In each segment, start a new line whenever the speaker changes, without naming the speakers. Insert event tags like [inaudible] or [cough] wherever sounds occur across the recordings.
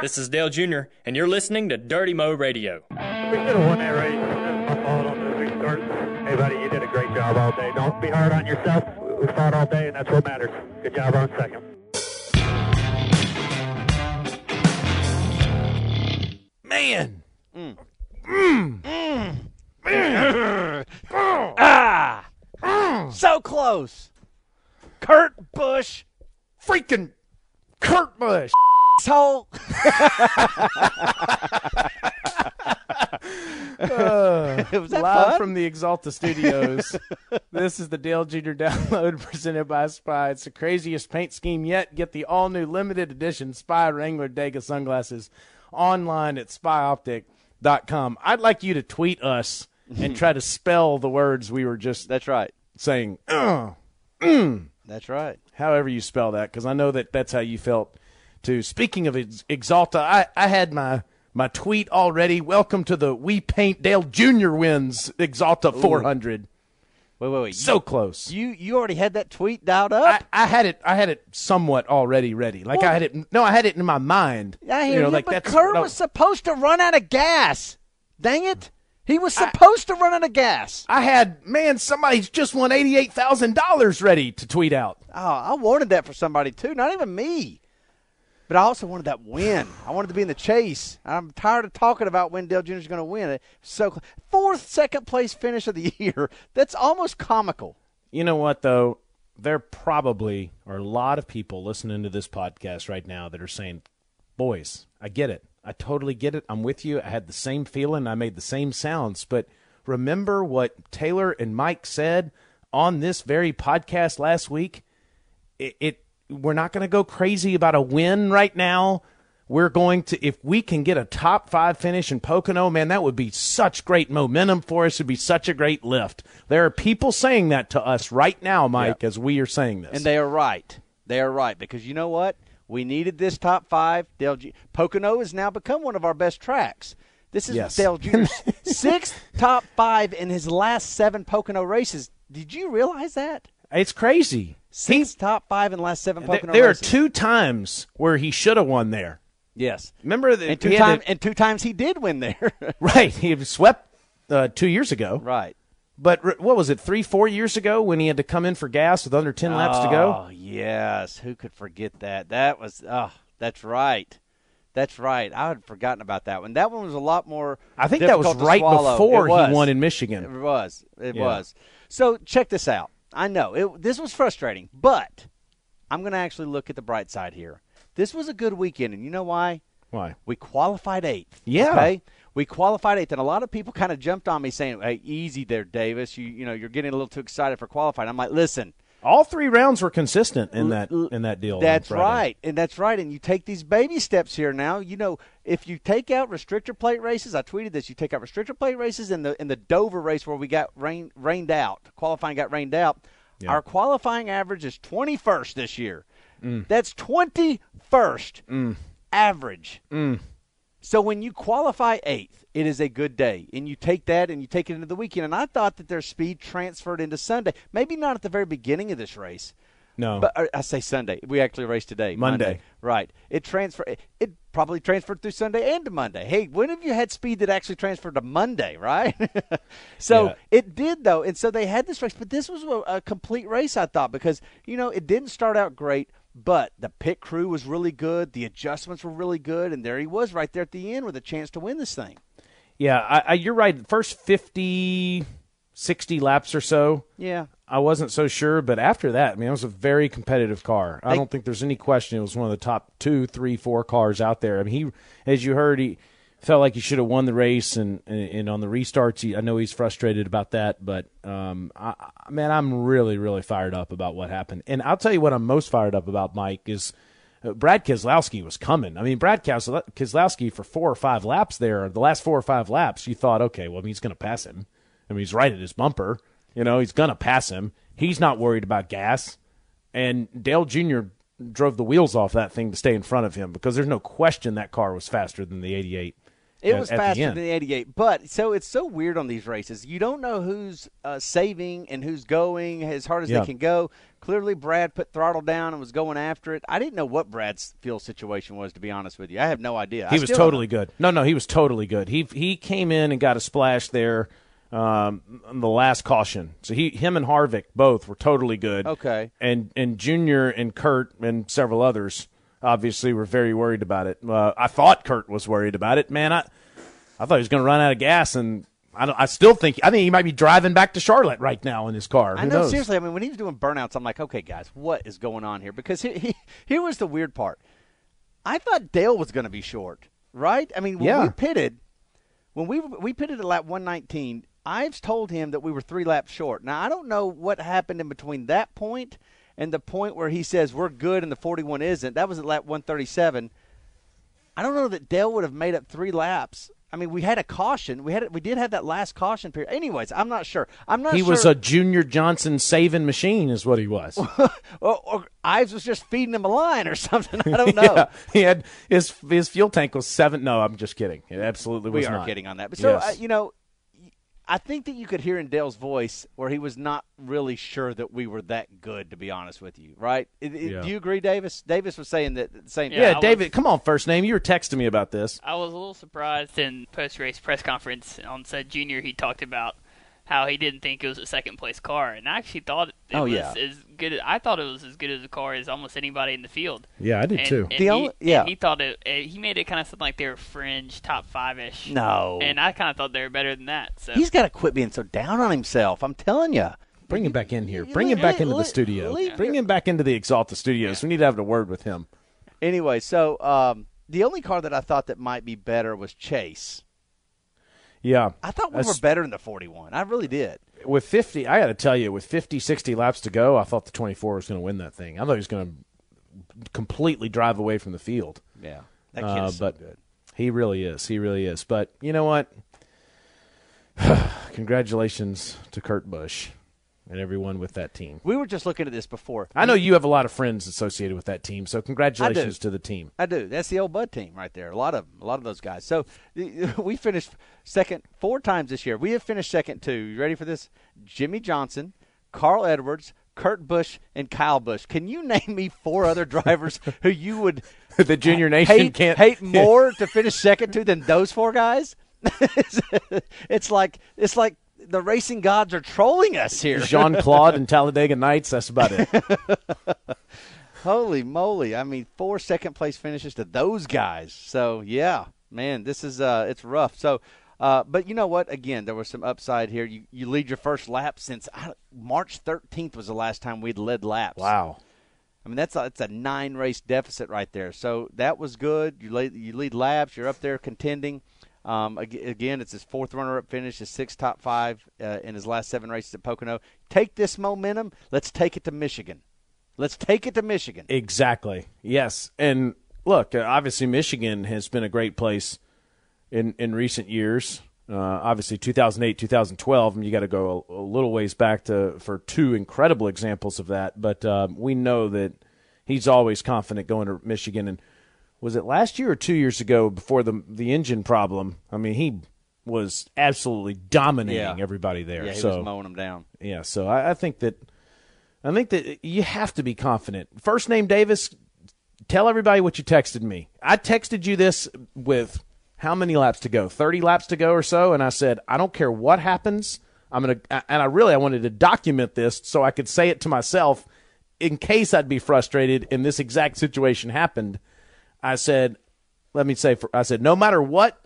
This is Dale Jr., and you're listening to Dirty Mo Radio.
We should have won that race. My fault on the restart. Hey, buddy, you did a great job all day. Don't be hard on yourself. We fought all day, and that's what matters. Good job on second.
Man. Mm. Mm. Mm. [laughs]
Ah! So close. Kurt Busch.
Freaking Kurt Busch.
So [laughs]
Uh, live
fun?
from the Axalta Studios. [laughs] this is the Dale Jr. download [laughs] presented by Spy. It's the craziest paint scheme yet. Get the all new limited edition Spy Wrangler Dega sunglasses online at spyoptic.com. I'd like you to tweet us and try to spell the words we were just
that's right.
saying. Uh,
That's right.
however you spell that, because I know that that's how you felt Speaking of Ex- Axalta, I, I had my my tweet already. Welcome to the We Paint Dale Jr. wins Axalta 400.
Wait, wait, wait.
So close.
you you already had that tweet dialed up?
I had it. I had it somewhat already ready. Like I had it. No, I had it in my mind.
I hear
you know,
you,
like
but Kurt
no,
was supposed to run out of gas. Dang it. He was supposed to run out of gas.
I had man. Somebody's just won eighty eight thousand dollars ready to tweet out.
Oh, I wanted that for somebody too, not even me. But I also wanted that win. I wanted to be in the chase. I'm tired of talking about when Dale Jr. is going to win. So fourth, second place finish of the [laughs] year. That's almost comical.
You know what though? There probably are a lot of people listening to this podcast right now that are saying, "Boys, I get it. I totally get it. I'm with you. I had the same feeling. I made the same sounds." But remember what Taylor and Mike said on this very podcast last week? It, it we're not going to go crazy about a win right now. We're going to, if we can get a top five finish in Pocono, man, that would be such great momentum for us. It'd be such a great lift. There are people saying that to us right now, Mike, as we are saying this.
And they are right. They are right because you know what? We needed this top five. Dale G- Pocono has now become one of our best tracks. This is
Yes.
Dale Jr.'s [laughs] sixth top five in his last seven Pocono races. Did you realize that?
it's crazy.
Six top five in the last seven
There,
Pocono
there are
races.
two times where he should have won there.
Yes.
Remember that
And two
he
times
to-
and two times he did win there. [laughs]
right? He swept uh, two years ago.
right.
But what was it, three, four years ago when he had to come in for gas with under 10 laps to go?
Oh yes, who could forget that? That was oh, that's right. That's right. I had forgotten about that one. That one was a lot more.
I think that was right
swallow.
before
was.
he won in Michigan.
It was. It
Yeah.
was. So check this out. I know it, this was frustrating, but I'm going to actually look at the bright side here. This was a good weekend, and you know why?
Why?
We qualified eighth.
Yeah.
Okay. We qualified eighth, and a lot of people kind of jumped on me saying, "Hey, easy there, Davis. You you know you're getting a little too excited for qualifying." I'm like, listen.
All three rounds were consistent in that in that deal.
That's right, and that's right. And you take these baby steps here now. You know, if you take out restrictor plate races, I tweeted this. You take out restrictor plate races in the in the Dover race where we got rain, rained out. Qualifying got rained out. Our qualifying average is twenty first this year.
Mm.
That's twenty first average.
Mm.
So when you qualify eighth, it is a good day, and you take that and you take it into the weekend. And I thought that their speed transferred into Sunday. Maybe not at the very beginning of this race.
No.
But I say Sunday. We actually raced today.
Monday.
Right. It transfer. It, it probably transferred through Sunday and to Monday. Hey, when have you had speed that actually transferred to Monday? Right. [laughs] so
Yeah.
it did though, and so they had this race. But this was a, a complete race, I thought, because you know it didn't start out great. But the pit crew was really good. The adjustments were really good, and there he was right there at the end with a chance to win this thing.
Yeah, I, I, you're right. First 50, 60 laps or so,
Yeah.
I wasn't so sure. But after that, I mean, it was a very competitive car. I
They-
don't think there's any question it was one of the top two, three, four cars out there. I mean, he, as you heard, he felt like he should have won the race, and, and, and on the restarts, he, I know he's frustrated about that. But um, I, I- man, I'm really, really fired up about what happened. And I'll tell you what I'm most fired up about, Mike, is uh, Brad Keselowski was coming. I mean, Brad Kesel- Keselowski for four or five laps there, the last four or five laps, you thought, okay, well, he's going to pass him. I mean, he's right at his bumper. You know, he's going to pass him. He's not worried about gas. And Dale Jr. drove the wheels off that thing to stay in front of him because there's no question that car was faster than the 88.
It
at-
was
at the
faster
end.
than the 88, but so it's so weird on these races. You don't know who's uh, saving and who's going as hard as
Yeah.
they can go. Clearly, Brad put throttle down and was going after it. I didn't know what Brad's fuel situation was, to be honest with you. I have no idea.
He
I
was totally good. No, no, he was totally good. He he came in and got a splash there um, on the last caution. So he him and Harvick both were totally good.
Okay.
And and Junior and Kurt and several others obviously were very worried about it. Uh, I thought Kurt was worried about it. Man, I I thought he was going to run out of gas and. I, don't, I still think I think he might be driving back to Charlotte right now in his car.
I know,
knows?
seriously. I mean, when he was doing burnouts, I'm like, okay, guys, what is going on here? Because he, he, here was the weird part. I thought Dale was going to be short, right? I mean, when
Yeah.
we pitted, when we we pitted at lap 119, Ives told him that we were three laps short. Now I don't know what happened in between that point and the point where he says we're good and the 41 isn't. That was at lap 137. I don't know that Dale would have made up three laps. I mean, we had a caution. We had we did have that last caution period. Anyways, I'm not sure. I'm not.
he
sure.
was a Junior Johnson saving machine, is what he was. [laughs]
or, or Ives was just feeding him a line or [laughs] something. I don't know.
Yeah, he had his his fuel tank was seven. No, I'm just kidding. It absolutely was
we are
not.
kidding on that. But so
Yes.
uh, you know, I think that you could hear in Dale's voice where he was not really sure that we were that good. To be honest with you, right? It- it-
Yeah.
Do you agree, Davis? Davis was saying that saying
yeah,
Yeah, I was-
David, come on, first name. You were texting me about this.
I was a little surprised in post race press conference on said Junior. He talked about how he didn't think it was a second place car, and I actually thought it
Oh,
was
yeah.
as good. As, I thought it was as good as a car as almost anybody in the field.
Yeah, I did
And,
too.
and
The
he,
only- yeah.
and he thought it. uh, He made it kind of something like they were fringe top five ish.
no.
And I kind of thought they were better than that. So
He's got to quit being so down on himself. I'm telling you.
Bring him back in here. Bring him back into the studio. Bring him back into the Axalta studios. We need to have a word with him.
Anyway, so um, the only car that I thought that might be better was Chase.
Yeah.
I thought we
That's-
were better in the 41. I really did.
With 50, I got to tell you, with 50, 60 laps to go, I thought the 24 was going to win that thing. I thought he was going to completely drive away from the field.
Yeah, that kid
Uh,
so
but
good.
he really is. He really is. But you know what? [sighs] Congratulations to Kurt Busch and everyone with that team.
We were just looking at this before.
I know you have a lot of friends associated with that team, so congratulations to the team.
I do. That's the old Bud team right there. A lot of a lot of those guys. So [laughs] we finished second four times this year. We have finished second two. You ready for this? Jimmie Johnson, Carl Edwards, Kurt Busch, and Kyle Busch. Can you [laughs] name me four other drivers [laughs] who you would
the Junior Nation
hate,
can't
hate more to finish second to than those four guys? it's like it's like the racing gods are trolling us here. [laughs]
Jean Claude and Talladega Nights. That's about it. [laughs]
Holy moly! I mean, four second place finishes to those guys. So yeah, man, this is uh, it's rough. So, uh, but you know what? Again, there was some upside here. You you lead your first lap since I, March 13th was the last time we'd led laps.
Wow.
I mean, that's a, that's a nine race deficit right there. So that was good. You lead you lead laps. You're up there contending. Um, again, it's his fourth runner-up finish, his sixth top five uh, in his last seven races at Pocono. Take this momentum. Let's take it to Michigan. Let's take it to Michigan.
Exactly. Yes. And look, uh, obviously Michigan has been a great place in in recent years. Uh, obviously, 2008, 2012, and you got to go a, a little ways back to for two incredible examples of that. But um, we know that he's always confident going to Michigan. And was it last year or two years ago before the the engine problem? I mean, he was absolutely dominating
Yeah.
everybody there.
Yeah, he
so
was mowing them down.
yeah, so I, I think that I think that you have to be confident. First name Davis. Tell everybody what you texted me. I texted you this with how many laps to go? Thirty laps to go or so, and I said I don't care what happens. I'm gonna, and I really I wanted to document this so I could say it to myself in case I'd be frustrated and this exact situation happened. I said, let me say, for, I said, no matter what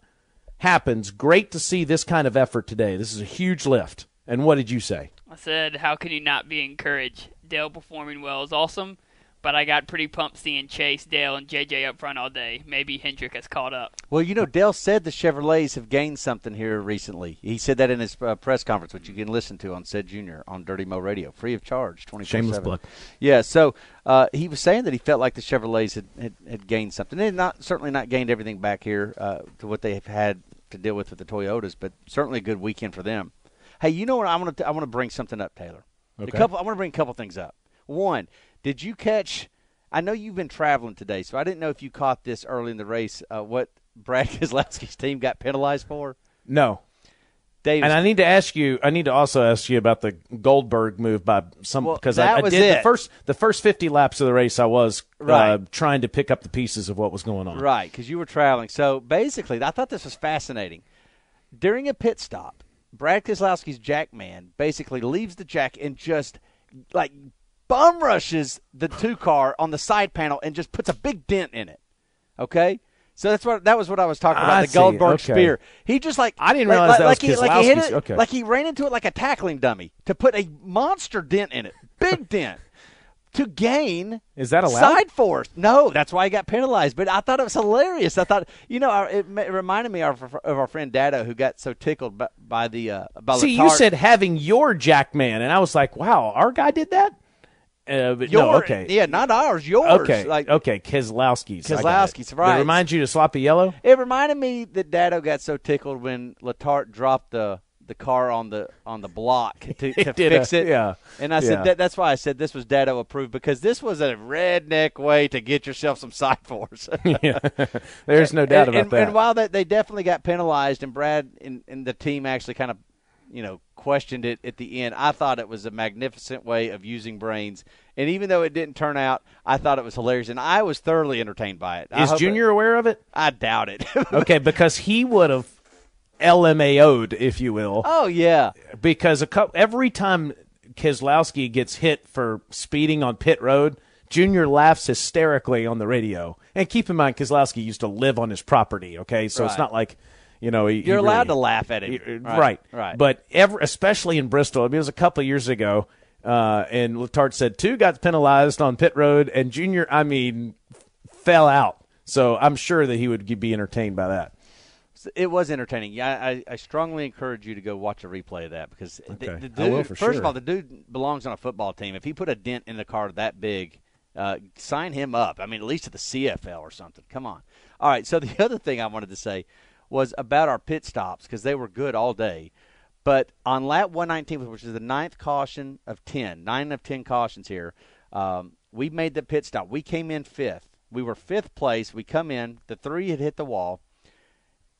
happens, great to see this kind of effort today. This is a huge lift. And what did you say?
I said, how can you not be encouraged? Dale performing well is awesome, but I got pretty pumped seeing Chase, Dale, and JJ up front all day. Maybe Hendrick has caught up.
Well, you know, Dale said the Chevrolets have gained something here recently. He said that in his uh, press conference, which you can listen to on said Junior on Dirty Mo Radio, free of charge, twenty four
Shameless plug.
Yeah, so uh, he was saying that he felt like the Chevrolets had, had, had gained something. They had not certainly not gained everything back here uh, to what they have had to deal with with the Toyotas, but certainly a good weekend for them. Hey, you know what? I want to I want to bring something up, Taylor. A
Okay.
couple. I want to bring a couple things up. One, did you catch? I know you've been traveling today, so I didn't know if you caught this early in the race. Uh, what [laughs] Brad Keselowski's team got penalized for?
No.
Dave,
And I need to ask you. I need to also ask you about the Goldberg move by some because
that
I, I
was
did
it.
the first the first fifty laps of the race. I was uh, trying to pick up the pieces of what was going on.
Right, because you were traveling. So basically, I thought this was fascinating. During a pit stop, Brad Keselowski's jack man basically leaves the jack and just like bum rushes the two car on the side panel and just puts a big dent in it. Okay. So that's what that was what I was talking about
I
the
see.
Goldberg
Okay.
spear. He just like
I didn't realize
like,
that
like
was
he like he hit it
okay.
like he ran into it like a tackling dummy to put a monster dent in it, big [laughs] dent. To gain
Is that allowed?
side force? No, that's why he got penalized. But I thought it was hilarious. I thought, you know, it, it reminded me of, of our friend Dado who got so tickled by, by the uh, by
See, you said having your jack man, and I was like, wow, our guy did that. Uh, but
your,
no, okay,
yeah, not ours, yours.
okay,
like
okay, Keselowski's. It.
Keselowski's, right.
That reminds you of sloppy yellow.
It reminded me that Dado got so tickled when Letarte dropped the the car on the on the block to, [laughs] to fix
a-
it.
yeah.
And I said
Yeah.
that, that's why I said this was Dado approved because this was a redneck way to get yourself some side force. [laughs]
yeah, there's no doubt
and,
about
and,
that.
And while that they definitely got penalized, and Brad and, and the team actually kind of, you know, questioned it at the end, I thought it was a magnificent way of using brains. And even though it didn't turn out, I thought it was hilarious, and I was thoroughly entertained by it. Is I
Is
hope
Junior aware of it?
I doubt it. [laughs]
Okay, because he would have LMAO'd, if you will.
oh yeah,
because a cou- every time Keselowski gets hit for speeding on pit road, Junior laughs hysterically on the radio. And keep in mind, Keselowski used to live on his property. Okay, so it's not like you know he, he
you're allowed
really-
to laugh at him.
he-
right,
right,
right.
But ever, especially in Bristol, I mean, it was a couple of years ago, uh, and Letarte said two got penalized on pit road, and Junior, I mean, fell out. So I'm sure that he would be entertained by that.
it was entertaining. Yeah, I, I strongly encourage you to go watch a replay of that because the,
Okay.
the dude,
will for
first
sure.
of all, the dude belongs on a football team. If he put a dent in the car that big, uh, sign him up. I mean, at least to the CFL or something. Come on. All right. So the [laughs] other thing I wanted to say was about our pit stops because they were good all day. But on lap 119, which is the ninth caution of 10, nine of 10 cautions here, um, we made the pit stop. We came in fifth. We were fifth place. We come in. The three had hit the wall.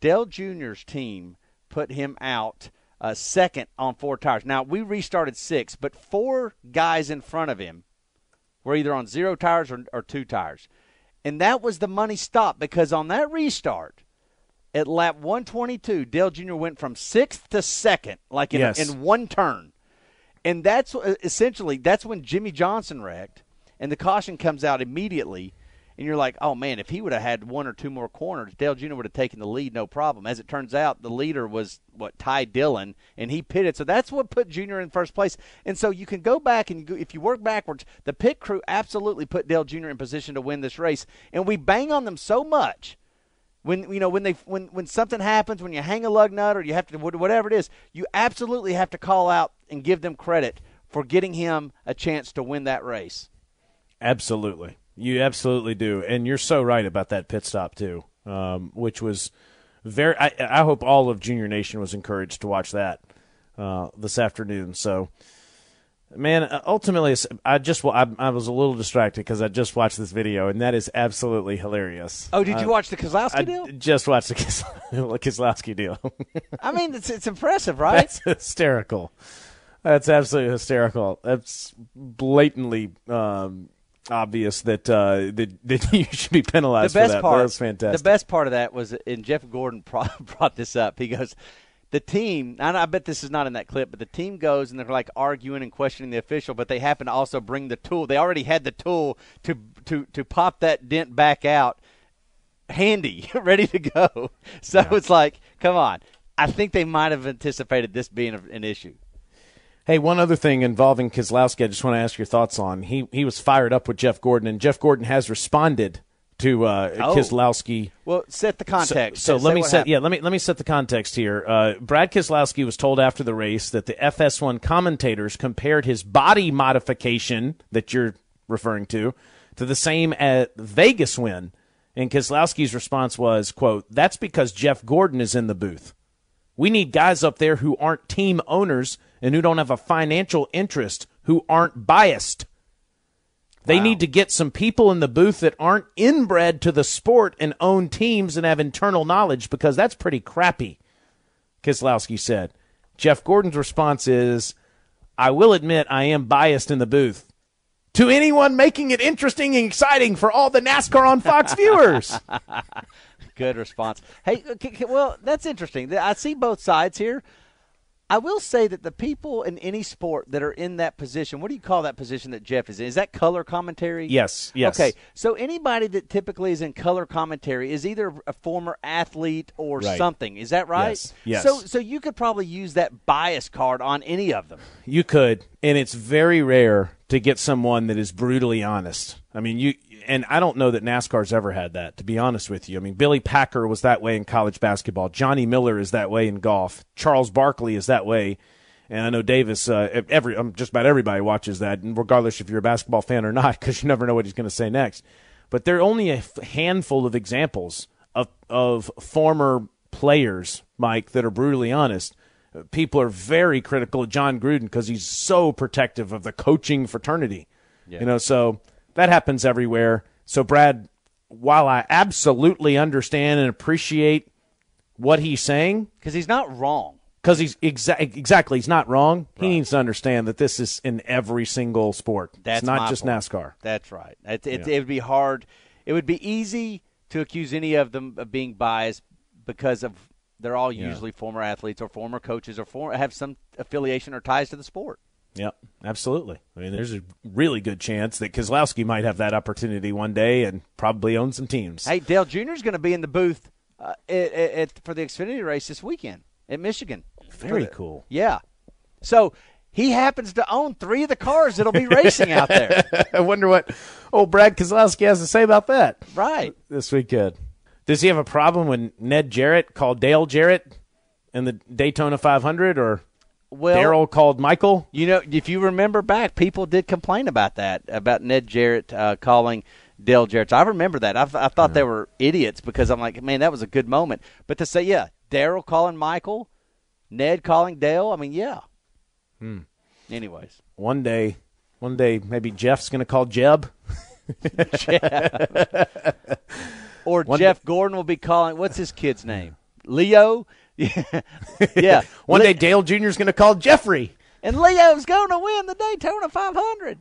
Dale Jr.'s team put him out uh, second on four tires. Now, we restarted six, but four guys in front of him were either on zero tires or, or two tires. And that was the money stop because on that restart, at lap 122, Dale Jr. went from sixth to second, like in,
Yes.
in one turn. And that's uh, essentially that's when Jimmie Johnson wrecked, and the caution comes out immediately. And you're like, oh man, if he would have had one or two more corners, Dale Jr. would have taken the lead, no problem. As it turns out, the leader was what Ty Dillon, and he pitted. So that's what put Jr. in first place. And so you can go back and you go, if you work backwards, the pit crew absolutely put Dale Jr. in position to win this race, and we bang on them so much when you know when they when when something happens when you hang a lug nut or you have to whatever it is you absolutely have to call out and give them credit for getting him a chance to win that race
Absolutely, you absolutely do, and you're so right about that pit stop too, um, which was very. I, I hope all of Junior Nation was encouraged to watch that uh, this afternoon. So, man, uh, ultimately, I just I, I was a little distracted because I just watched this video, and that is absolutely hilarious.
oh did you watch the Keselowski
I
deal
just watched the Keselowski [laughs] deal. [laughs]
I mean it's it's impressive right
That's hysterical. That's absolutely hysterical. That's blatantly um, obvious that, uh, that [laughs] that you should be
the
penalized
best
for that.
part
That was fantastic.
the best part of that was and Jeff Gordon brought this up he goes the team I bet this is not in that clip but the team goes and they're like arguing and questioning the official but they happen to also bring the tool they already had the tool to to to pop that dent back out handy, [laughs] ready to go. So it's like, come on. I think they might have anticipated this being a, an issue.
Hey, one other thing involving Keselowski, I just want to ask your thoughts on. He he was fired up with Jeff Gordon, and Jeff Gordon has responded to uh,
Oh.
Keselowski.
Well, set the context.
so
Say
let me set
happened.
yeah let me let me set the context here. Uh, Brad Keselowski was told after the race that the FS1 commentators compared his body modification that you're referring to to the same at Vegas win, and Keselowski's response was, "quote That's because Jeff Gordon is in the booth. We need guys up there who aren't team owners and who don't have a financial interest, who aren't biased." They
Wow.
need to get some people in the booth that aren't inbred to the sport and own teams and have internal knowledge because that's pretty crappy, Keselowski said. Jeff Gordon's response is I will admit I am biased in the booth. To anyone making it interesting and exciting for all the NASCAR on Fox [laughs] viewers.
Good response. Hey, uh, okay, well, that's interesting. I see both sides here. I will say that the people in any sport that are in that position, what do you call that position that Jeff is in? Is that color commentary?
Yes, yes.
Okay, so anybody that typically is in color commentary is either a former athlete or
Right.
something. Is that right?
Yes, yes.
So, so you could probably use that bias card on any of them.
You could, and it's very rare to get someone that is brutally honest. I mean, you and I don't know that NASCAR's ever had that. To be honest with you, I mean, Billy Packer was that way in college basketball. Johnny Miller is that way in golf. Charles Barkley is that way, and I know Davis. Uh, every um, just about everybody watches that, and regardless if you're a basketball fan or not, [laughs] because you never know what he's going to say next. But there are only a f- handful of examples of of former players, Mike, that are brutally honest people are very critical of Jon Gruden because he's so protective of the coaching fraternity. You know, so that happens everywhere. So Brad, while I absolutely understand and appreciate what he's saying,
Because he's not wrong.
because he's exa- exactly he's not wrong. He needs to understand that this is in every single sport.
That's
it's not just
point.
NASCAR.
That's right. It, it,
Yeah.
it would be hard. It would be easy to accuse any of them of being biased because of they're all usually former athletes or former coaches or for, have some affiliation or ties to the sport.
Yep, absolutely. I mean, there's a really good chance that Keselowski might have that opportunity one day and probably own some teams.
Hey, Dale Jr. is going to be in the booth uh, at, at, at- for the Xfinity race this weekend at Michigan.
Very
the-
cool.
Yeah. So he happens to own three of the cars that'll be racing out there. [laughs]
I wonder what old Brad Keselowski has to say about that
Right.
this weekend. Does he have a problem when Ned Jarrett called Dale Jarrett in the Daytona 500 or
Well,
Darrell called Michael?
You know, if you remember back, people did complain about that, about Ned Jarrett uh, calling Dale Jarrett. I remember that. I, I thought they were idiots because I'm like, man, that was a good moment. But to say, yeah, Darrell calling Michael, Ned calling Dale, I mean, yeah.
Hmm.
Anyways,
One day, one day maybe Jeff's going to call Jeb. [laughs] Jeff. [laughs]
or
One
Jeff Gordon will be calling. What's his kid's name? Leo. Yeah, [laughs] yeah.
One day Dale Jr. is going to call Jeffrey.
and Leo's going to win the Daytona 500.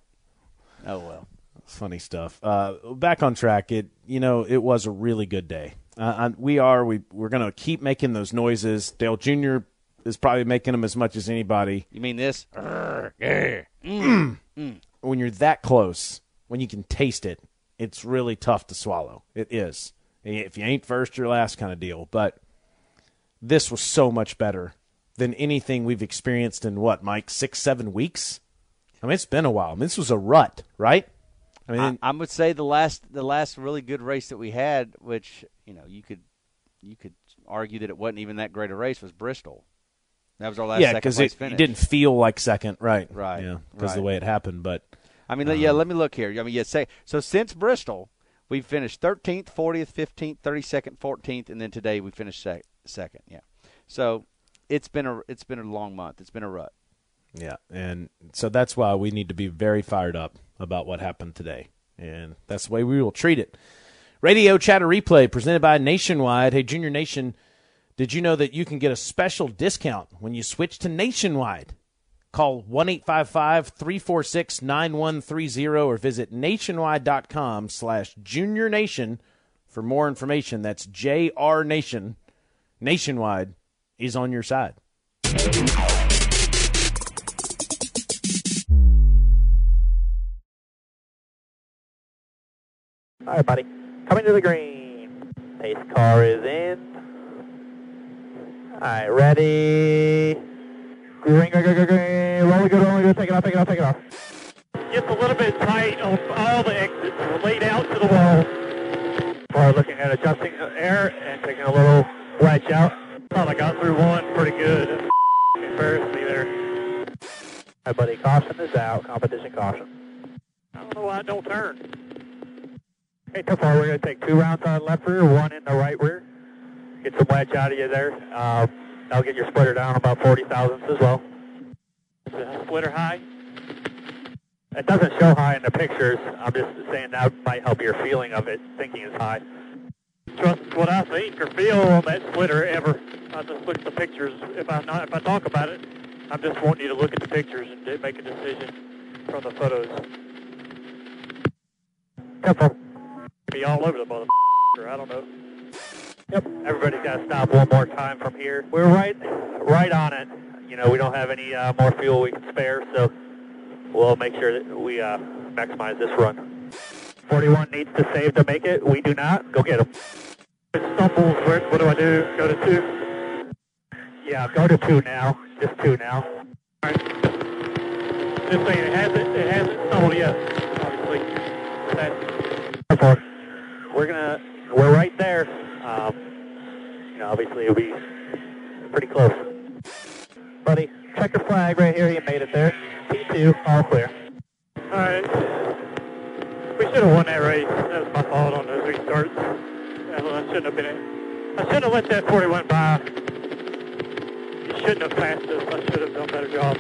Oh well.
funny stuff. Uh, back on track. It you know it was a really good day. Uh, we are we we're gonna keep making those noises. Dale Jr. is probably making them as much as anybody.
You mean this? [clears throat]
When you're that close, when you can taste it, it's really tough to swallow. It is. If you ain't first, you're last kind of deal. But this was so much better than anything we've experienced in what, Mike, six, seven weeks. I mean, it's been a while. I mean, this was a rut, right? I mean,
I, I would say the last the last really good race that we had, which you know you could you could argue that it wasn't even that great a race, was Bristol. That was our last
yeah,
second
because it, it didn't feel like second, right?
Right,
Yeah, because the way it happened. But
I mean, yeah. Um, let me look here. I mean, yeah. Say so since Bristol, we finished 13th, 40th, 15th, 32nd, 14th, and then today we finished sec- second. Yeah. So it's been a it's been a long month. It's been a rut.
yeah, and so that's why we need to be very fired up about what happened today, and that's the way we will treat it. Radio Chatter Replay presented by Nationwide. Hey, Junior Nation, did you know that you can get a special discount when you switch to Nationwide? Call 1 346 9130 or visit nationwide.com slash junior nation for more information. That's JR Nation. Nationwide is on your side.
All right, buddy. Coming to the green. Pace car is in. All right, ready. Green, green, green, green, good, good. Take it off, take it off, take it off. Gets a little bit tight on all the exits. Laid out to the wall. We're looking at adjusting the air and taking a little wedge out. Thought I got through one pretty good. [laughs] Embarrassed me there. Right, buddy. Caution is out. Competition caution. I don't know why it don't turn. Okay, so far we're going to take two rounds on the left rear, one in the right rear. Get some wedge out of you there. Uh, that'll get your splitter down about 40 thousandths as well. Is the splitter high? It doesn't show high in the pictures. I'm just saying that might help your feeling of it, thinking it's high.
Trust what I think or feel on that splitter ever. I just look at the pictures. If I not, if I talk about it, I'm just wanting you to look at the pictures and make a decision from the photos.
Careful.
Be all over the mother. I don't know.
Yep. Everybody's got to stop one more time from here. We're right, right on it. You know, we don't have any uh, more fuel we can spare, so we'll make sure that we uh, maximize this run. 41 needs to save to make it. We do not. Go get him.
Stumbles. What, what do I do? Go to two.
Yeah, go to two now. Just two now.
All right. Just saying, it hasn't it hasn't stumbled yet. Obviously. That's.
We're gonna. We're right there. Um, you know, obviously it'll be pretty close. Buddy, check your flag right here. You made it there. P2, all clear.
all right. We should have won that race. That was my fault on those restarts. I shouldn't have been. I shouldn't have let that 41 by. You shouldn't have passed us. I should have done a better job.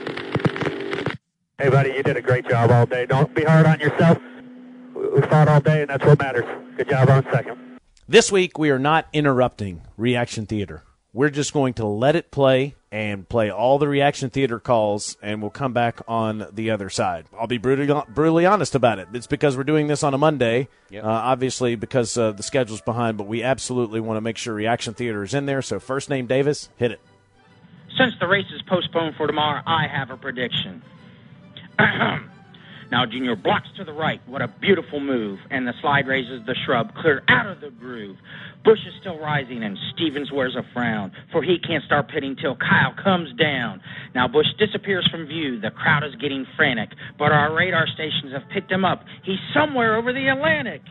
Hey, buddy, you did a great job all day. Don't be hard on yourself. We we fought all day, and that's what matters. Good job on second.
This week, we are not interrupting Reaction Theater. We're just going to let it play and play all the Reaction Theater calls, and we'll come back on the other side. I'll be brutally, brutally honest about it. It's because we're doing this on a Monday,
Yep.
uh, obviously because uh, the schedule's behind, but we absolutely want to make sure Reaction Theater is in there. So, first name Davis, hit it.
Since the race is postponed for tomorrow, I have a prediction. [clears throat] now, Junior blocks to the right. What a beautiful move. And the slide raises the shrub clear out of the groove. Busch is still rising, and Stevens wears a frown, for he can't start pitting till Kyle comes down. Now, Busch disappears from view. The crowd is getting frantic, but our radar stations have picked him up. He's somewhere over the Atlantic.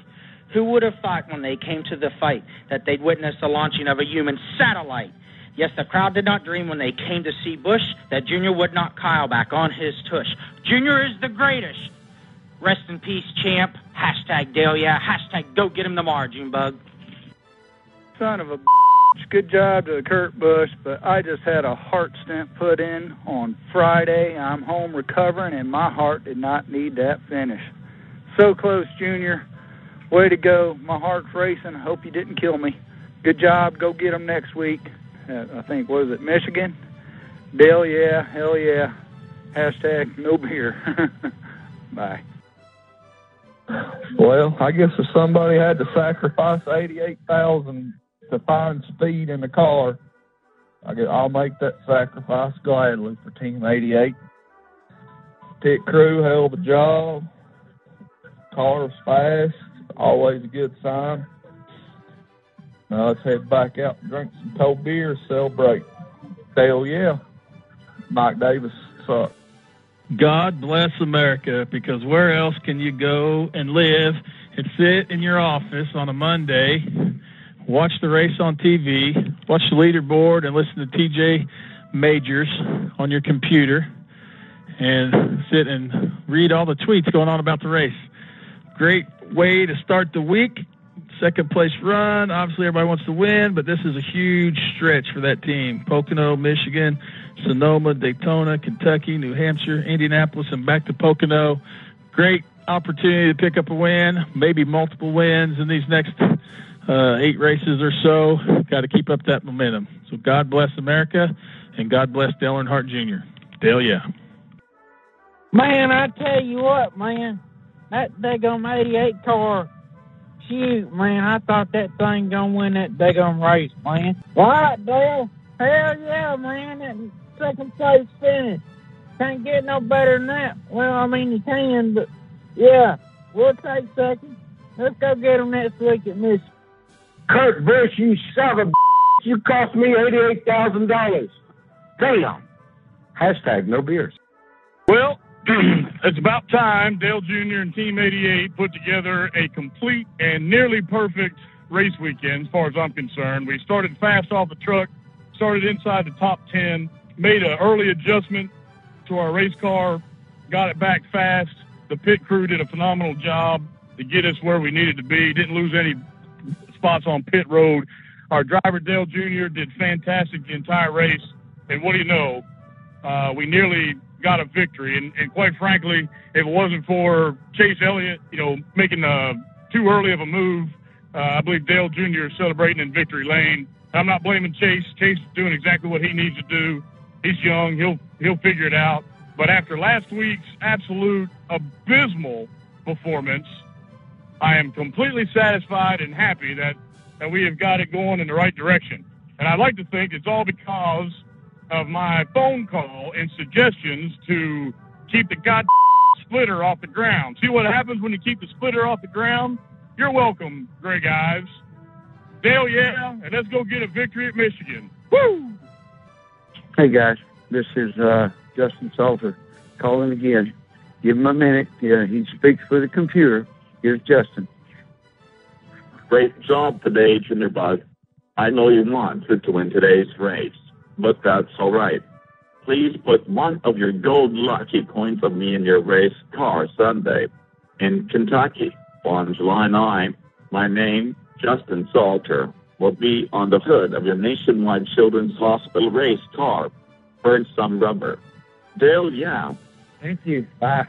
Who would have thought when they came to the fight that they'd witness the launching of a human satellite? Yes, the crowd did not dream when they came to see Busch that Junior would knock Kyle back on his tush. Junior is the greatest. Rest in peace, champ. Hashtag yeah. Hashtag go get him tomorrow, Junebug.
son of a good job to Kurt Busch, but I just had a heart stent put in on Friday. I'm home recovering, and my heart did not need that finish. So close, Junior. Way to go. My heart's racing. Hope you didn't kill me. Good job. Go get him next week. I think, was it, Michigan? Dale, yeah. Hell yeah. Hashtag no beer. [laughs] Bye.
Well, I guess if somebody had to sacrifice eighty-eight thousand to find speed in the car, I guess I'll make that sacrifice gladly for Team Eighty-Eight. Pit crew held the job. Car was fast, always a good sign. Now let's head back out and drink some cold beer, celebrate. Hell yeah, Mike Davis sucks.
God bless America because where else can you go and live and sit in your office on a Monday, watch the race on TV, watch the leaderboard, and listen to TJ Majors on your computer, and sit and read all the tweets going on about the race? Great way to start the week. Second place run. Obviously, everybody wants to win, but this is a huge stretch for that team. Pocono, Michigan, Sonoma, Daytona, Kentucky, New Hampshire, Indianapolis, and back to Pocono. Great opportunity to pick up a win, maybe multiple wins in these next uh, eight races or so. Got to keep up that momentum. So God bless America, and God bless Dale Earnhardt Jr. Dale, yeah.
Man, I tell you what, man, that daggum 88 car, shoot, man, I thought that thing gonna win that daggum race, man. What, Dale? Hell yeah, man, that second place finish. Can't get no better than that. Well, I mean, you can, but yeah, we'll take second. Let's go get them next week at Michigan.
Kurt Busch, you son of a you cost me eighty-eight thousand dollars. Damn. Hashtag no beers. [clears throat]
It's about time Dale Jr. and Team 88 put together a complete and nearly perfect race weekend, as far as I'm concerned. We started fast off the truck, started inside the top 10, made an early adjustment to our race car, got it back fast. The pit crew did a phenomenal job to get us where we needed to be. Didn't lose any spots on pit road. Our driver Dale Jr. did fantastic the entire race, and what do you know? Uh, we nearly
got a victory. And, and quite frankly, if it wasn't for Chase Elliott, you know, making uh, too early of a move, uh, I believe Dale Jr. is celebrating in victory lane. I'm not blaming Chase. Chase is doing exactly what he needs to do. He's young. He'll he'll figure it out. But after last week's absolute abysmal performance, I am completely satisfied and happy that, that we have got it going in the right direction. And I'd like to think it's all because of my phone call and suggestions to keep the god splitter off the ground. See what happens when you keep the splitter off the ground? You're welcome, Greg Ives. Dale, yeah, and let's go get a victory at Michigan. Woo!
Hey guys, this is uh, Justin Salter calling again. Give him a minute. Yeah, he speaks for the computer. Here's Justin.
Great job today, Jitterbug. I know you wanted to win today's race, but that's all right. Please put one of your gold lucky coins of me in your race car Sunday in Kentucky on July 9. My name, Justin Salter, will be on the hood of your nationwide children's hospital race car. Burn some rubber. Dale, yeah.
Thank you. Bye.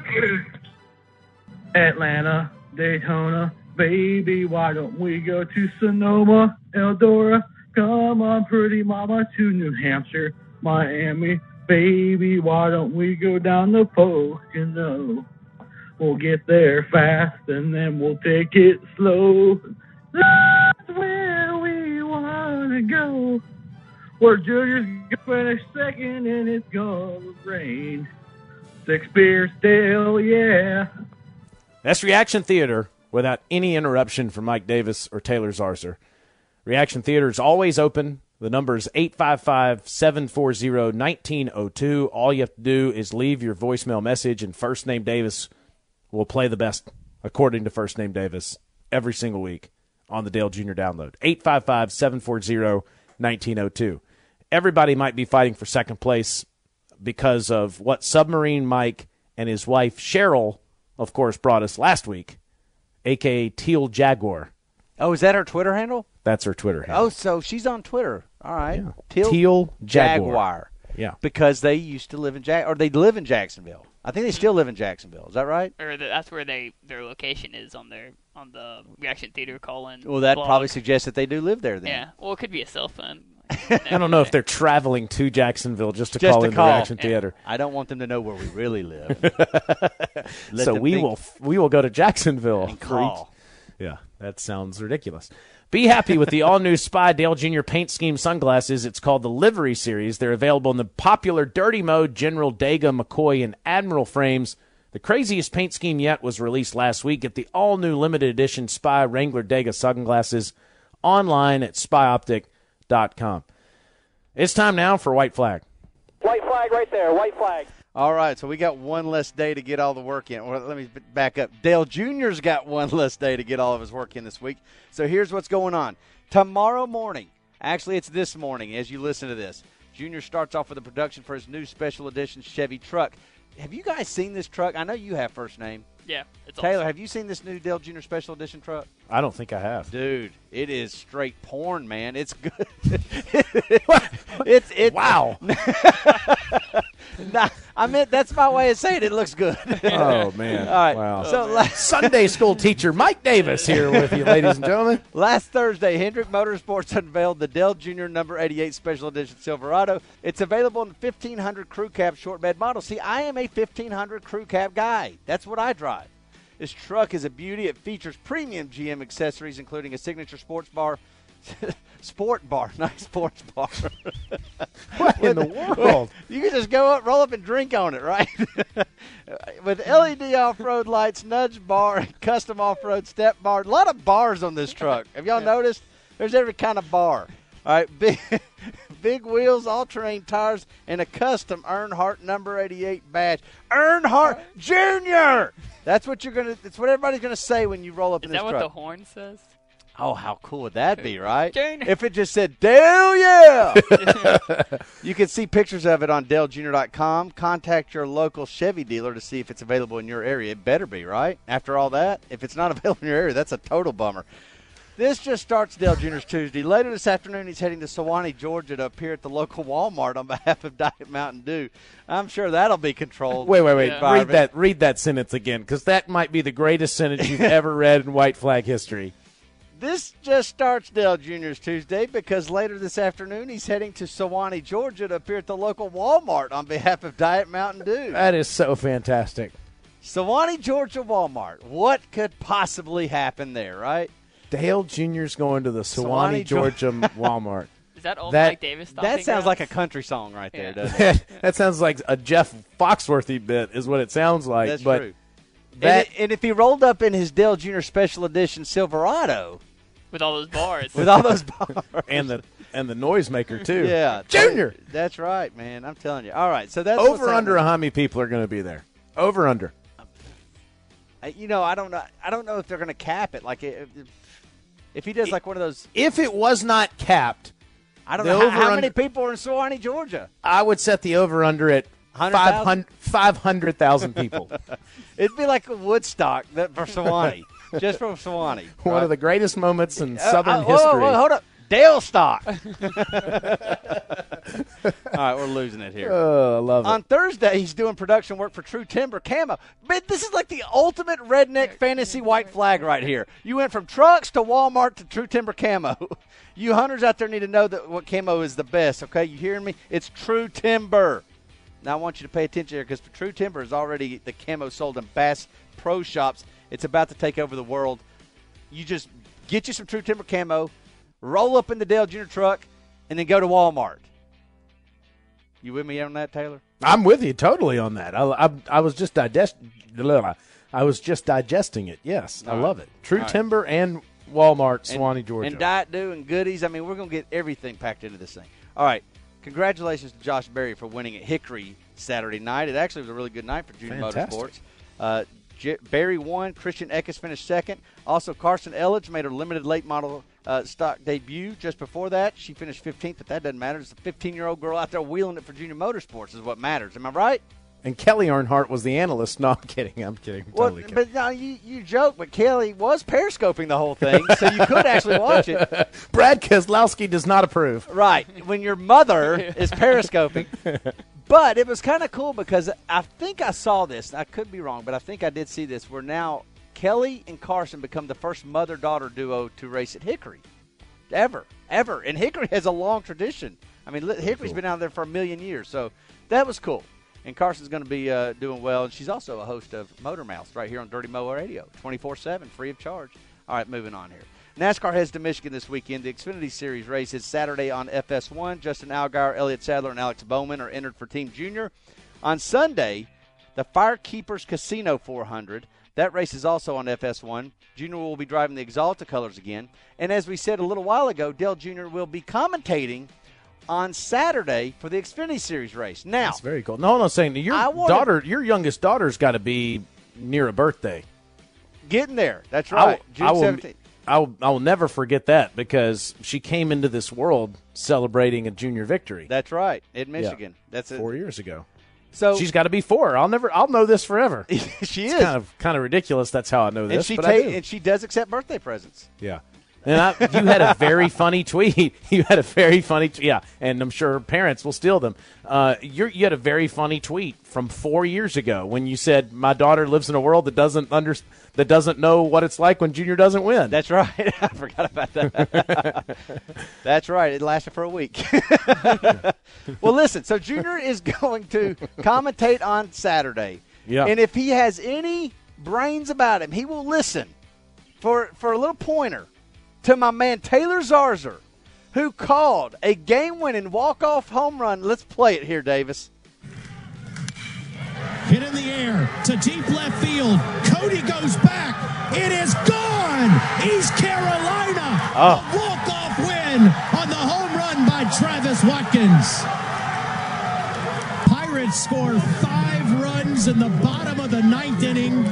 Atlanta, Daytona, baby, why don't we go to Sonoma, Eldora? Come on, pretty mama, to New Hampshire, Miami, baby, why don't we go down the Pocono? We'll get there fast and then we'll take it slow. That's where we wanna go. Where Junior's gonna finish second and it's gonna rain. Six beers still, yeah.
That's Reaction Theater without any interruption from Mike Davis or Taylor Zarzour. Reaction Theater is always open. The number is 855 740 1902. All you have to do is leave your voicemail message, and First Name Davis will play the best, according to First Name Davis, every single week on the Dale Jr. download. 855 740 1902. Everybody might be fighting for second place because of what Submarine Mike and his wife Cheryl, of course, brought us last week, aka Teal Jaguar.
Oh, is that her Twitter handle?
That's her Twitter handle.
Oh, so she's on Twitter. All right. Teal,
Teal Jaguar. Yeah.
Because they used to live in Jack, or they live in Jacksonville. I think they still live in Jacksonville. Is that right?
Or the, that's where they their location is on their on the Reaction Theater call-in.
Well, that
blog.
probably suggests that they do live there. Then.
Yeah. Well, it could be a cell phone. [laughs]
I don't know if they're traveling to Jacksonville just to
Just
call
to
in
call.
the Reaction Theater.
I don't want them to know where we really live. [laughs]
So we
think-
will we will go to Jacksonville.
And call.
Yeah, that sounds ridiculous. Be happy with the all new Spy Dale Jr. paint scheme sunglasses. It's called the Livery Series. They're available in the popular Dirty Mo, General Dega, McCoy, and Admiral frames. The craziest paint scheme yet was released last week. Get the all new limited edition Spy Wrangler Dega sunglasses online at spyoptic.com. It's time now for White Flag.
White flag right there. White flag.
All right, so we got one less day to get all the work in. Well, let me back up. Dale Jr.'s got [laughs] one less day to get all of his work in this week. So here's what's going on. Tomorrow morning, actually, it's this morning as you listen to this, Junior starts off with the production for his new special edition Chevy truck. Have you guys seen this truck? I know you have first name.
Yeah, it's
Taylor,
awesome.
have you seen this new Dale Jr. special edition truck?
I don't think I have.
Dude, it is straight porn, man. It's good. [laughs] [laughs] it's it.
Wow. [laughs]
nah, I meant that's my way of saying it. It looks good. [laughs]
Oh man!
All right.
Wow.
So oh, last,
Sunday school teacher Mike Davis here with you, ladies and gentlemen. [laughs]
last Thursday, Hendrick Motorsports unveiled the Dale Jr. Number 88 Special Edition Silverado. It's available in 1500 crew cab short bed model. See, I am a 1500 crew cab guy. That's what I drive. This truck is a beauty. It features premium GM accessories, including a signature sports bar. [laughs] Sport bar, nice [laughs] sports bar. [laughs]
What in the world?
You can just go up, roll up, and drink on it, right? With LED off-road lights, nudge bar, custom off-road step bar. A lot of bars on this truck. Have y'all noticed? There's every kind of bar. All right, big, big wheels, all-terrain tires, and a custom Earnhardt number 88 badge. Earnhardt Jr. That's what you're gonna. That's what everybody's gonna say when you roll up
Is
in this
that what
truck.
the horn says?
Oh, how cool would that be, right?
Junior.
If it just said Dale, yeah. [laughs] you can see pictures of it on DaleJr.com. Contact your local Chevy dealer to see if it's available in your area. It better be, right? After all that, if it's not [laughs] available in your area, that's a total bummer. This just starts Dale Jr.'s Tuesday. Later this afternoon, he's heading to Suwanee, Georgia to appear at the local Walmart on [laughs] behalf of Diet Mountain Dew. I'm sure that'll be controlled.
Wait, wait, wait.
Yeah.
Read that. Read that sentence again, because that might be the greatest sentence you've ever read in White Flag history.
This just starts Dale Jr.'s Tuesday because later this afternoon he's heading to Suwanee, Georgia to appear at the local Walmart on behalf of Diet Mountain Dew.
That is so fantastic.
Suwanee, Georgia Walmart. What could possibly happen there, right?
Dale Jr.'s going to the
Suwanee,
Suwanee, Georgia [laughs] Walmart.
Is that old
That-
Mike Davis?
That
stomping
sounds like a country song right there,
Yeah.
doesn't [laughs] it?
that sounds like a Jeff Foxworthy bit, is what it sounds like.
That's
but
true.
That
and, and if he rolled up in his Dale Jr. Special Edition Silverado
with all those bars.
with all those bars
and the and the noisemaker too.
Yeah,
Junior.
That's right, man. I'm telling you. All right, so that's
Over under
happening.
how many people are going to be there? Over under.
Uh, You know, I don't know. I don't know if they're going to cap it. Like if, if he does like one of those.
If it was not capped,
I don't
the
know how,
over
how
under-
many people are in Suwanee, Georgia.
I would set the over under at
100,000?
500,000 people. [laughs]
It'd be like a Woodstock that for Suwanee, [laughs] just from Suwanee. [laughs]
One of the greatest moments in
Uh,
Southern
uh, whoa,
history.
whoa, hold up. Dale stock. [laughs] All right, we're losing it here.
Oh, I love it.
On Thursday, he's doing production work for True Timber Camo. But this is like the ultimate redneck fantasy white flag right here. You went from trucks to Walmart to True Timber Camo. [laughs] You hunters out there need to know that what camo is the best. Okay, you hearing me? It's True Timber. Now I want you to pay attention here because True Timber is already the camo sold in Bass Pro Shops. It's about to take over the world. You just get you some True Timber camo, roll up in the Dale Jr. truck, and then go to Walmart. You with me on that, Taylor?
I'm with you totally on that. I, I, I was just digest, I was just digesting it. Yes, I
All right.
love it. True
All right.
Timber and Walmart,
and,
Suwanee, Georgia.
And Diet Dew and goodies. I mean, we're going to get everything packed into this thing. All right. Congratulations to Josh Berry for winning at Hickory Saturday night. It actually was a really good night for Junior
Fantastic.
Motorsports. Uh, J- Berry won. Christian Eckes finished second. Also, Karsyn Elledge made her limited late model uh, stock debut just before that. She finished 15th, but that doesn't matter. It's a 15 year old girl out there wheeling it for Junior Motorsports is what matters. Am I right?
and Kelly Earnhardt was the analyst. [laughs] No, I'm kidding. I'm kidding. I'm
Well,
totally kidding.
but no, you, you joke, but Kelly was periscoping the whole thing, so you could actually watch it. [laughs]
Brad Keselowski does not approve.
Right. When your mother is periscoping. [laughs] But it was kind of cool because I think I saw this. I could be wrong, but I think I did see this. Where now Kelly and Karsyn become the first mother daughter duo to race at Hickory. Ever. Ever. And Hickory has a long tradition. I mean, Hickory's been out there for a million years. So that was cool. And Karsyn's going to be uh, doing well. And she's also a host of Motor Mouth right here on Dirty Mo Radio, 24 7, free of charge. All right, moving on here. NASCAR heads to Michigan this weekend. The Xfinity Series race is Saturday on FS1. Justin Allgaier, Elliott Sadler, and Alex Bowman are entered for Team Junior. On Sunday, the Firekeepers Casino 400. That race is also on FS1. Junior will be driving the Axalta colors again. And as we said a little while ago, Dale Jr. will be commentating on Saturday for the Xfinity Series race. Now,
That's very cool. No, no, saying your
wanna-
daughter, your youngest daughter's got to be near a birthday.
getting there. That's
I
right. June
I will,
17th.
I will, I will never forget that because she came into this world celebrating a junior victory.
That's right. In Michigan. That's it.
four years ago.
So
she's got to be four. I'll never. I'll know this forever. [laughs]
she
It's
is.
kind of kind of ridiculous. That's how I know this.
and she
but
ta- and she does accept birthday presents.
Yeah. And I, you had a very [laughs] funny tweet. [laughs] You had a very funny, t- yeah, and I'm sure parents will steal them. Uh, you're, you had a very funny tweet from four years ago when you said, "My daughter lives in a world that doesn't under, that doesn't know what it's like when Junior doesn't win."
That's right. [laughs] I forgot about that. [laughs] That's right. It lasted for a week. [laughs] well, listen. So Junior is going to commentate on Saturday.
Yeah.
And if he has any brains about him, he will listen for for a little pointer to my man Taylor Zarzour, who called a game-winning walk-off home run. Let's play it here, Davis.
Hit in the air to deep left field. Cody goes back. It is gone. East Carolina.
Oh.
A walk-off win on the home run by Travis Watkins. Pirates score five runs in the bottom of the ninth inning.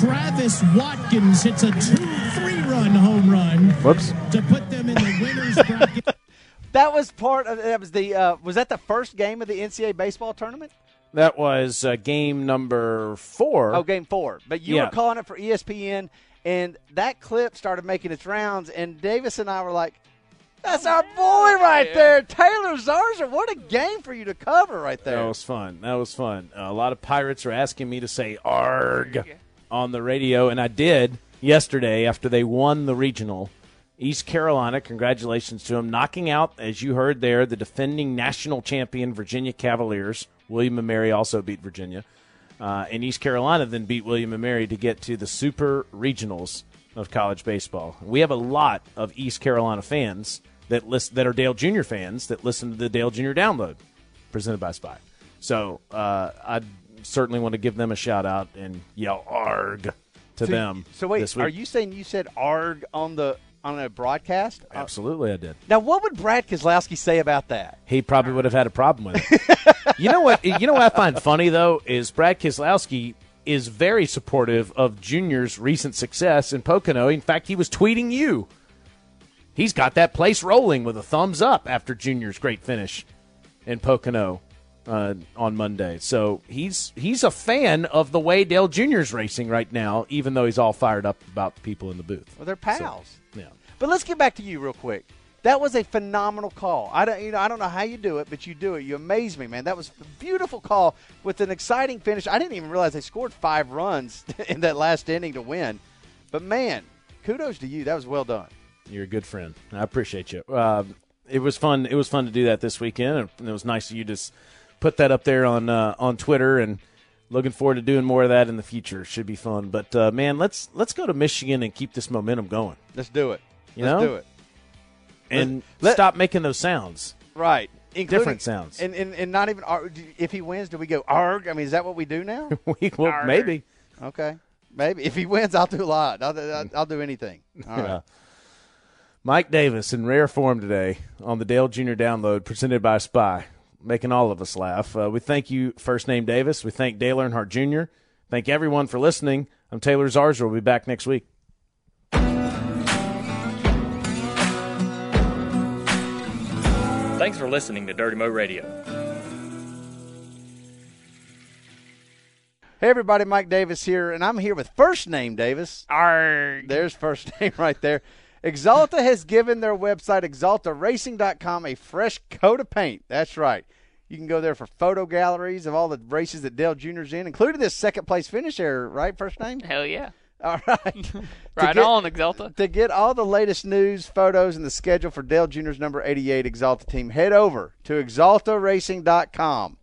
Travis Watkins hits a 2 3 run home run
Whoops.
to put them in the winner's [laughs] bracket.
That was part of that was the uh, was that the first game of the NCAA baseball tournament?
That was uh, game number four.
Oh, game four. But you
Yeah.
were calling it for ESPN, And that clip started making its rounds, and Davis and I were like, "That's our boy right there, Taylor Zarzour. What a game for you to cover right there."
That was fun. That was fun. Uh, a lot of pirates are asking me to say "arg" on the radio, and I did yesterday after they won the regional. East Carolina, congratulations to them, knocking out, as you heard there, the defending national champion Virginia Cavaliers. William and Mary also beat Virginia, uh, and East Carolina then beat William and Mary to get to the Super Regionals of college baseball. We have a lot of East Carolina fans that list, that are Dale Jr. fans that listen to the Dale Jr. Download presented by Spy. So uh, I certainly want to give them a shout out and yell "arg" to
So-
them.
So wait, are you saying you said "arg" on the on a broadcast?
Absolutely, I did.
Now, what would Brad Keselowski say about that?
He probably would have had a problem with it. [laughs] you know what? You know what I find funny though is Brad Keselowski is very supportive of Junior's recent success in Pocono. In fact, he was tweeting you. He's got that place rolling with a thumbs up after Junior's great finish in Pocono uh, on Monday. So he's he's a fan of the way Dale Junior's racing right now, even though he's all fired up about the people in the booth.
Well, they're pals.
yeah.
But let's get back to you real quick. That was a phenomenal call. I don't, you know, I don't know how you do it, but you do it. You amaze me, man. That was a beautiful call with an exciting finish. I didn't even realize they scored five runs [laughs] in that last inning to win. But man, kudos to you. That was well done.
You're a good friend. I appreciate you. Uh, it was fun. It was fun to do that this weekend, and it was nice of you to s- put that up there on uh, on Twitter. And looking forward to doing more of that in the future. Should be fun. But uh, man, let's let's go to Michigan and keep this momentum going.
Let's do it.
You
Let's
know?
do it.
and
Let-
stop making those sounds.
Right. Including-
Different sounds.
And, and, and not even, if he wins, do we go arg? I mean, is that what we do now? [laughs]
we, well, maybe.
Okay. Maybe. If he wins, I'll do a lot. I'll, I'll, I'll do anything. All right. [laughs]
Yeah. Mike Davis in rare form today on the Dale Jr. Download presented by Spy, making all of us laugh. Uh, we thank you, First Name Davis. We thank Dale Earnhardt Jr. Thank everyone for listening. I'm Taylor Zarzour. We'll be back next week.
Thanks for listening to Dirty Mo Radio.
Hey, everybody, Mike Davis here, and I'm here with First Name Davis.
Arg.
There's First [laughs] Name right there. Axalta has given their website, axaltaracing.com, a fresh coat of paint. That's right. You can go there for photo galleries of all the races that Dale Jr.'s in, including this second place finish there, right? First Name?
Hell yeah. [laughs]
All right. [laughs]
Right
get-
on, Axalta.
To get all the latest news, photos, and the schedule for Dale Jr.'s number 88 Axalta team, head over to axaltaracing.com.